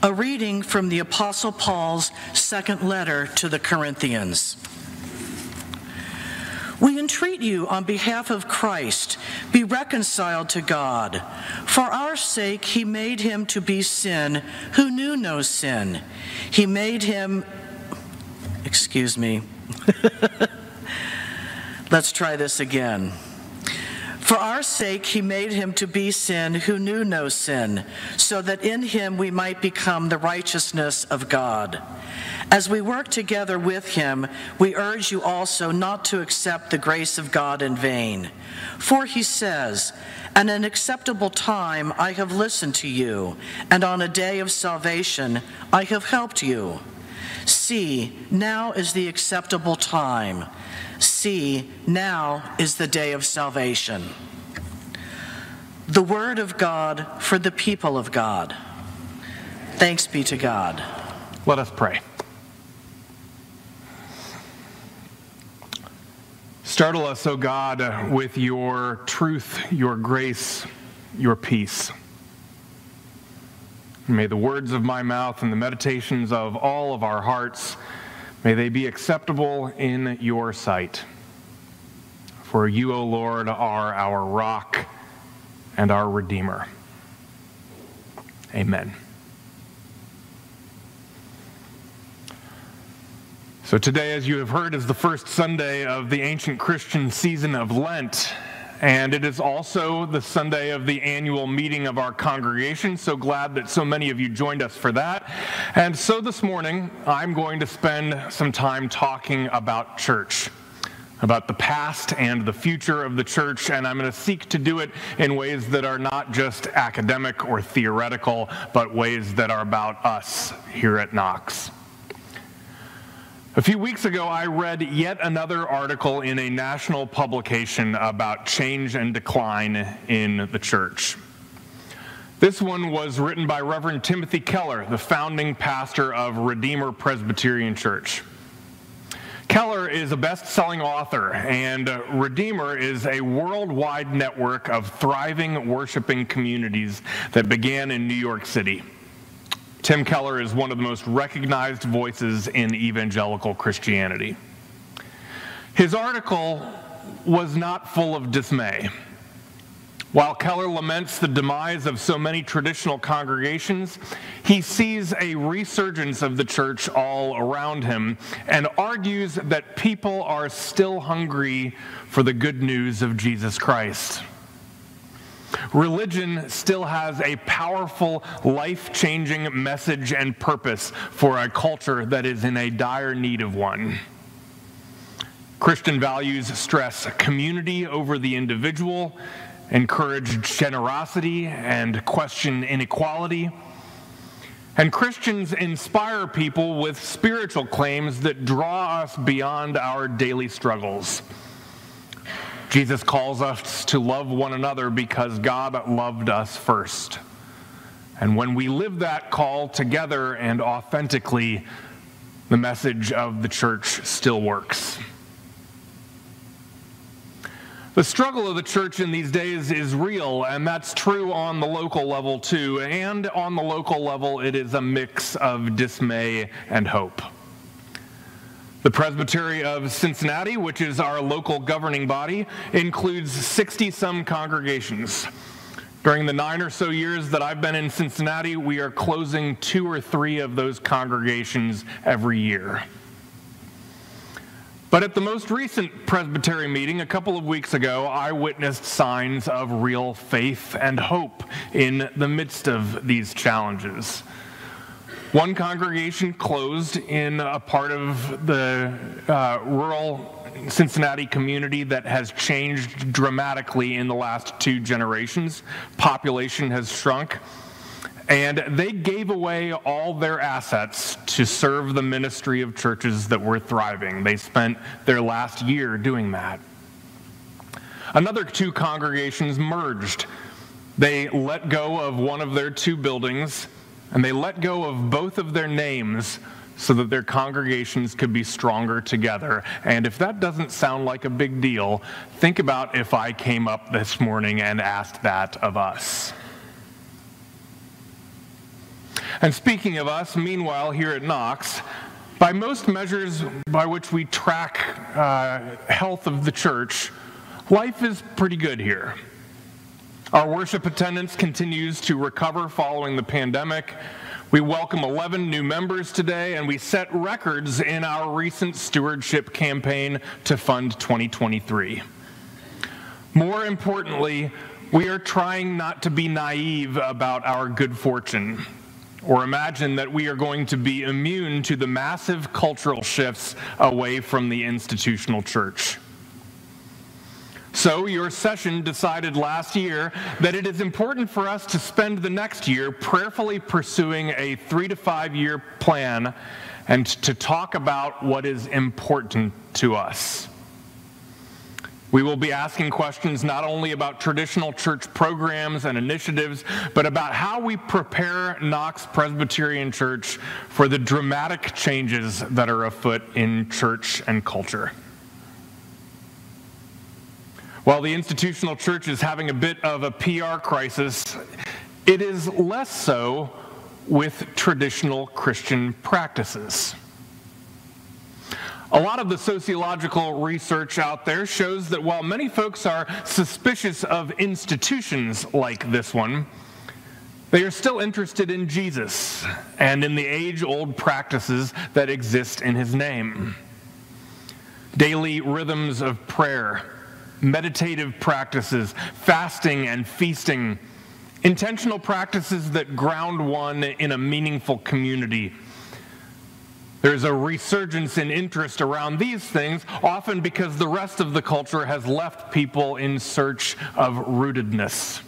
A reading from the Apostle Paul's second letter to the Corinthians. We entreat you on behalf of Christ, be reconciled to God. For our sake, he made him to be sin who knew no sin. He made him, excuse me. Let's try this again. For our sake, he made him to be sin who knew no sin, so that in him we might become the righteousness of God. As we work together with him, we urge you also not to accept the grace of God in vain. For he says, At an acceptable time I have listened to you, and on a day of salvation I have helped you. See, now is the acceptable time. See, now is the day of salvation. The word of God for the people of God. Thanks be to God. Let us pray. Startle us, O God, with your truth, your grace, your peace. May the words of my mouth and the meditations of all of our hearts, may they be acceptable in your sight. For you, O Lord, are our rock and our Redeemer. Amen. So, today, as you have heard, is the first Sunday of the ancient Christian season of Lent. And it is also the Sunday of the annual meeting of our congregation. So glad that so many of you joined us for that. And so this morning, I'm going to spend some time talking about church about the past and the future of the church, and I'm going to seek to do it in ways that are not just academic or theoretical, but ways that are about us here at Knox. A few weeks ago, I read yet another article in a national publication about change and decline in the church. This one was written by Reverend Timothy Keller, the founding pastor of Redeemer Presbyterian Church. Keller is a best selling author, and uh, Redeemer is a worldwide network of thriving worshiping communities that began in New York City. Tim Keller is one of the most recognized voices in evangelical Christianity. His article was not full of dismay. While Keller laments the demise of so many traditional congregations, he sees a resurgence of the church all around him and argues that people are still hungry for the good news of Jesus Christ. Religion still has a powerful, life changing message and purpose for a culture that is in a dire need of one. Christian values stress community over the individual, encourage generosity, and question inequality. And Christians inspire people with spiritual claims that draw us beyond our daily struggles. Jesus calls us to love one another because God loved us first. And when we live that call together and authentically, the message of the church still works. The struggle of the church in these days is real, and that's true on the local level too. And on the local level, it is a mix of dismay and hope. The Presbytery of Cincinnati, which is our local governing body, includes 60 some congregations. During the nine or so years that I've been in Cincinnati, we are closing two or three of those congregations every year. But at the most recent Presbytery meeting a couple of weeks ago, I witnessed signs of real faith and hope in the midst of these challenges. One congregation closed in a part of the uh, rural Cincinnati community that has changed dramatically in the last two generations. Population has shrunk. And they gave away all their assets to serve the ministry of churches that were thriving. They spent their last year doing that. Another two congregations merged. They let go of one of their two buildings and they let go of both of their names so that their congregations could be stronger together. And if that doesn't sound like a big deal, think about if I came up this morning and asked that of us. And speaking of us, meanwhile, here at Knox, by most measures by which we track uh, health of the church, life is pretty good here. Our worship attendance continues to recover following the pandemic. We welcome 11 new members today, and we set records in our recent stewardship campaign to fund 2023. More importantly, we are trying not to be naive about our good fortune or imagine that we are going to be immune to the massive cultural shifts away from the institutional church. So, your session decided last year that it is important for us to spend the next year prayerfully pursuing a three to five year plan and to talk about what is important to us. We will be asking questions not only about traditional church programs and initiatives, but about how we prepare Knox Presbyterian Church for the dramatic changes that are afoot in church and culture. While the institutional church is having a bit of a PR crisis, it is less so with traditional Christian practices. A lot of the sociological research out there shows that while many folks are suspicious of institutions like this one, they are still interested in Jesus and in the age old practices that exist in his name. Daily rhythms of prayer, meditative practices, fasting and feasting, intentional practices that ground one in a meaningful community there's a resurgence in interest around these things, often because the rest of the culture has left people in search of rootedness.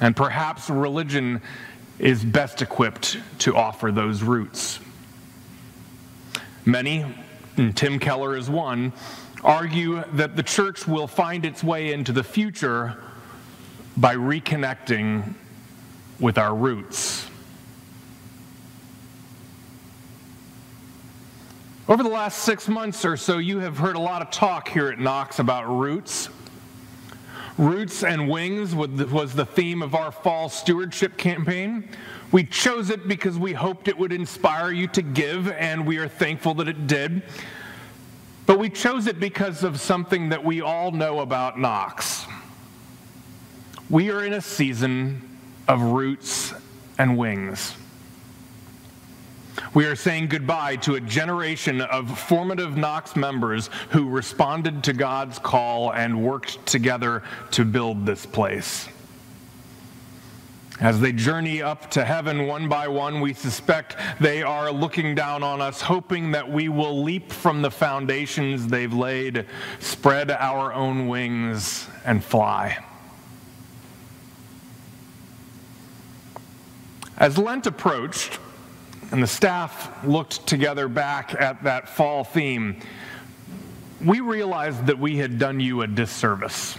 And perhaps religion is best equipped to offer those roots. Many, and Tim Keller is one, argue that the church will find its way into the future by reconnecting with our roots. Over the last six months or so, you have heard a lot of talk here at Knox about roots. Roots and Wings was the theme of our fall stewardship campaign. We chose it because we hoped it would inspire you to give, and we are thankful that it did. But we chose it because of something that we all know about Knox. We are in a season of roots and wings. We are saying goodbye to a generation of formative Knox members who responded to God's call and worked together to build this place. As they journey up to heaven one by one, we suspect they are looking down on us, hoping that we will leap from the foundations they've laid, spread our own wings, and fly. As Lent approached, and the staff looked together back at that fall theme, we realized that we had done you a disservice.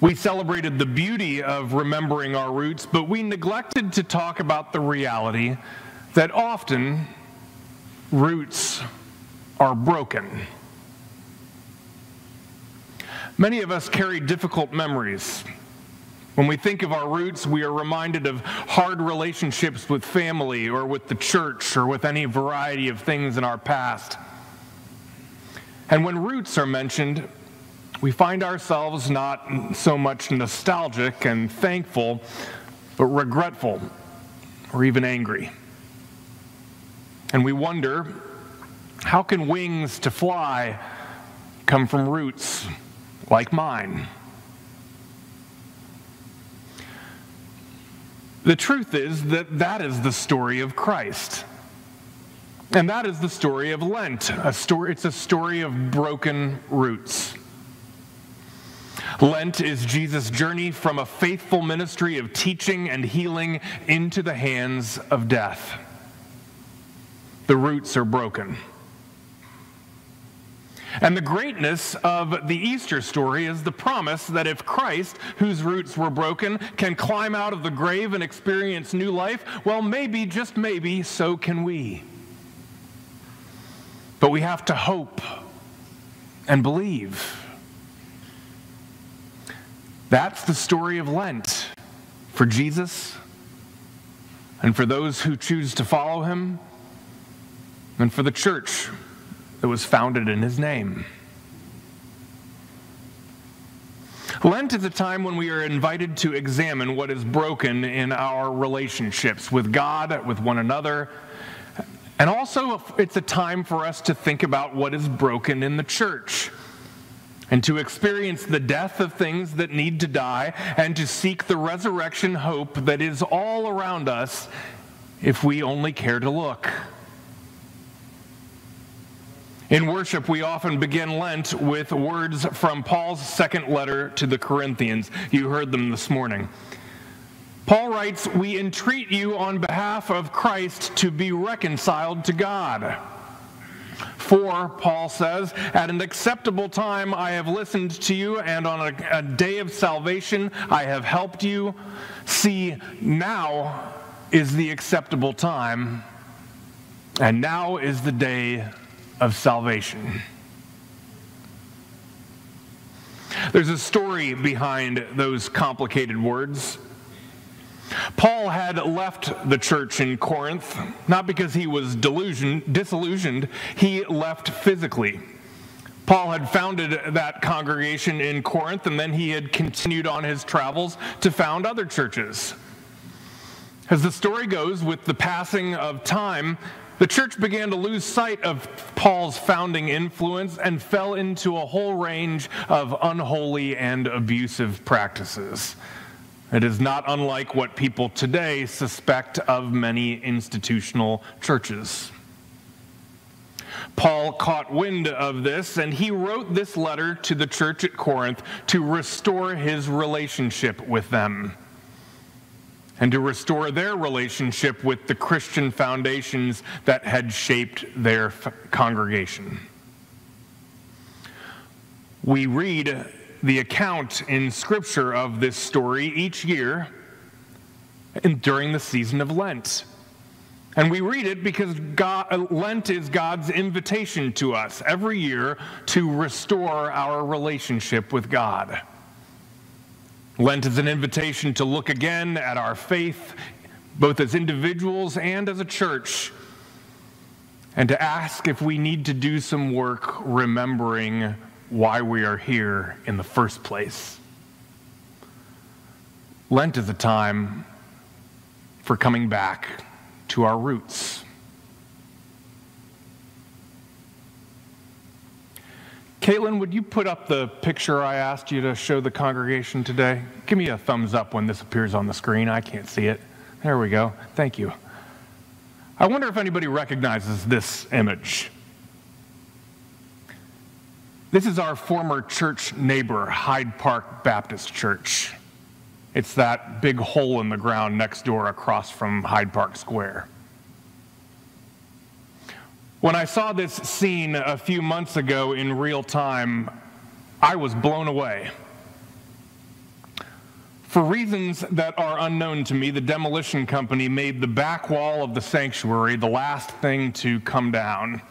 We celebrated the beauty of remembering our roots, but we neglected to talk about the reality that often roots are broken. Many of us carry difficult memories when we think of our roots, we are reminded of hard relationships with family or with the church or with any variety of things in our past. And when roots are mentioned, we find ourselves not so much nostalgic and thankful, but regretful or even angry. And we wonder how can wings to fly come from roots like mine? The truth is that that is the story of Christ. And that is the story of Lent. A story, it's a story of broken roots. Lent is Jesus' journey from a faithful ministry of teaching and healing into the hands of death. The roots are broken. And the greatness of the Easter story is the promise that if Christ, whose roots were broken, can climb out of the grave and experience new life, well, maybe, just maybe, so can we. But we have to hope and believe. That's the story of Lent for Jesus and for those who choose to follow him, and for the church that was founded in his name. Lent is a time when we are invited to examine what is broken in our relationships with God, with one another, and also it's a time for us to think about what is broken in the church and to experience the death of things that need to die and to seek the resurrection hope that is all around us if we only care to look. In worship, we often begin Lent with words from Paul's second letter to the Corinthians. You heard them this morning. Paul writes, We entreat you on behalf of Christ to be reconciled to God. For, Paul says, at an acceptable time I have listened to you, and on a, a day of salvation I have helped you. See, now is the acceptable time, and now is the day of salvation. There's a story behind those complicated words. Paul had left the church in Corinth, not because he was disillusioned, he left physically. Paul had founded that congregation in Corinth, and then he had continued on his travels to found other churches. As the story goes, with the passing of time, the church began to lose sight of Paul's founding influence and fell into a whole range of unholy and abusive practices. It is not unlike what people today suspect of many institutional churches. Paul caught wind of this and he wrote this letter to the church at Corinth to restore his relationship with them and to restore their relationship with the Christian foundations that had shaped their congregation. We read the account in Scripture of this story each year and during the season of Lent. And we read it because God, Lent is God's invitation to us every year to restore our relationship with God. Lent is an invitation to look again at our faith, both as individuals and as a church, and to ask if we need to do some work remembering why we are here in the first place. Lent is a time for coming back to our roots. Caitlin, would you put up the picture I asked you to show the congregation today? Give me a thumbs up when this appears on the screen. I can't see it. There we go. Thank you. I wonder if anybody recognizes this image. This is our former church neighbor, Hyde Park Baptist Church. It's that big hole in the ground next door across from Hyde Park Square. When I saw this scene a few months ago in real time, I was blown away. For reasons that are unknown to me, the demolition company made the back wall of the sanctuary the last thing to come down.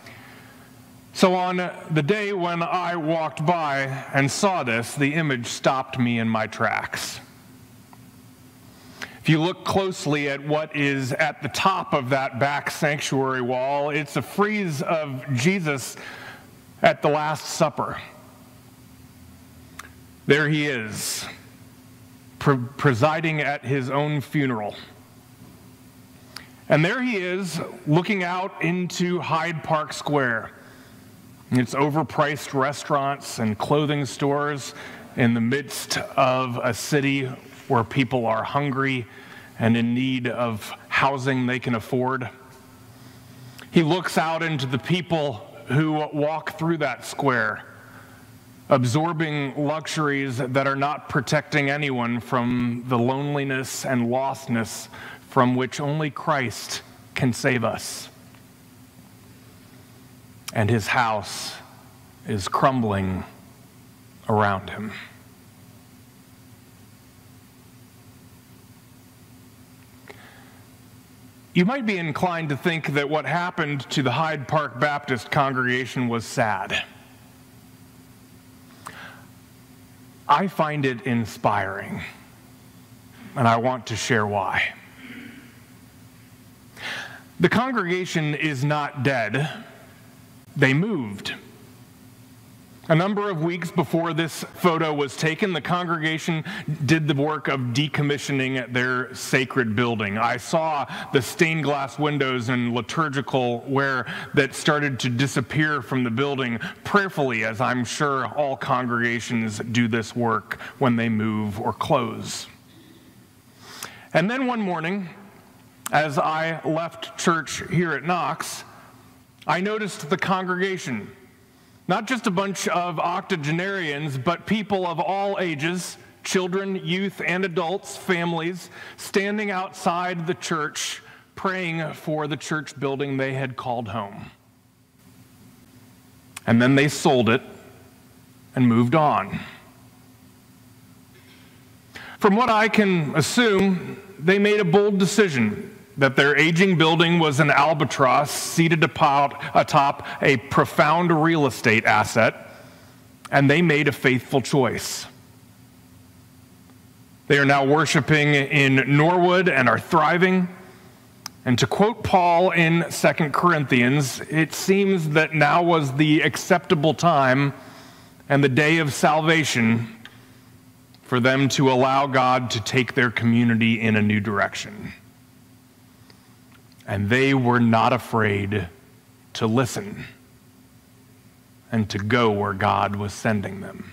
So, on the day when I walked by and saw this, the image stopped me in my tracks. If you look closely at what is at the top of that back sanctuary wall, it's a frieze of Jesus at the Last Supper. There he is, pre- presiding at his own funeral. And there he is, looking out into Hyde Park Square. It's overpriced restaurants and clothing stores in the midst of a city where people are hungry and in need of housing they can afford. He looks out into the people who walk through that square, absorbing luxuries that are not protecting anyone from the loneliness and lostness from which only Christ can save us. And his house is crumbling around him. You might be inclined to think that what happened to the Hyde Park Baptist congregation was sad. I find it inspiring, and I want to share why. The congregation is not dead, they moved. A number of weeks before this photo was taken, the congregation did the work of decommissioning their sacred building. I saw the stained glass windows and liturgical ware that started to disappear from the building prayerfully, as I'm sure all congregations do this work when they move or close. And then one morning, as I left church here at Knox, I noticed the congregation not just a bunch of octogenarians, but people of all ages children, youth, and adults, families standing outside the church praying for the church building they had called home. And then they sold it and moved on. From what I can assume, they made a bold decision that their aging building was an albatross seated atop a profound real estate asset, and they made a faithful choice. They are now worshiping in Norwood and are thriving. And to quote Paul in 2 Corinthians, it seems that now was the acceptable time and the day of salvation for them to allow God to take their community in a new direction and they were not afraid to listen and to go where God was sending them.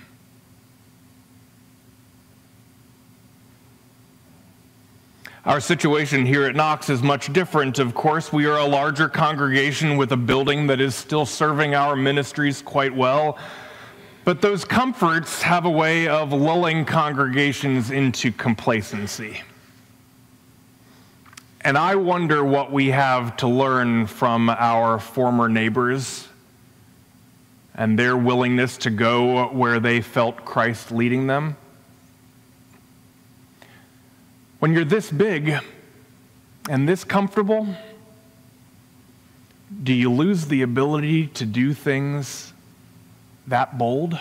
Our situation here at Knox is much different. Of course, we are a larger congregation with a building that is still serving our ministries quite well. But those comforts have a way of lulling congregations into complacency. And I wonder what we have to learn from our former neighbors and their willingness to go where they felt Christ leading them. When you're this big and this comfortable, do you lose the ability to do things that bold?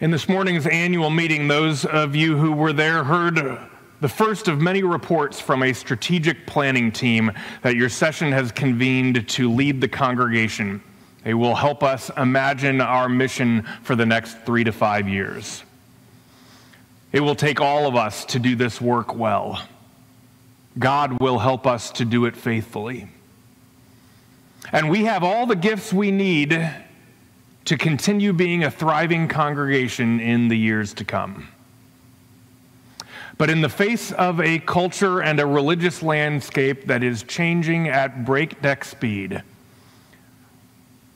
In this morning's annual meeting, those of you who were there heard the first of many reports from a strategic planning team that your session has convened to lead the congregation. They will help us imagine our mission for the next three to five years. It will take all of us to do this work well. God will help us to do it faithfully. And we have all the gifts we need to continue being a thriving congregation in the years to come. But in the face of a culture and a religious landscape that is changing at breakneck speed,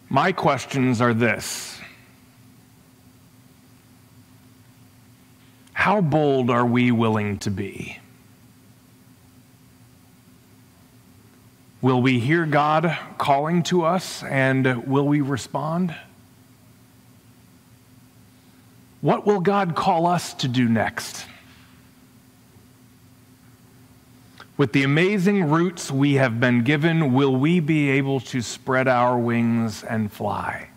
my questions are this How bold are we willing to be? Will we hear God calling to us and will we respond? What will God call us to do next? With the amazing roots we have been given, will we be able to spread our wings and fly?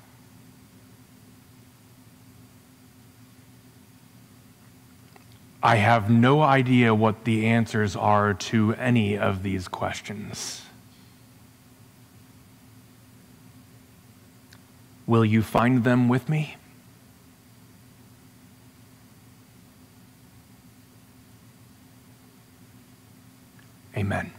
I have no idea what the answers are to any of these questions. Will you find them with me? Amen.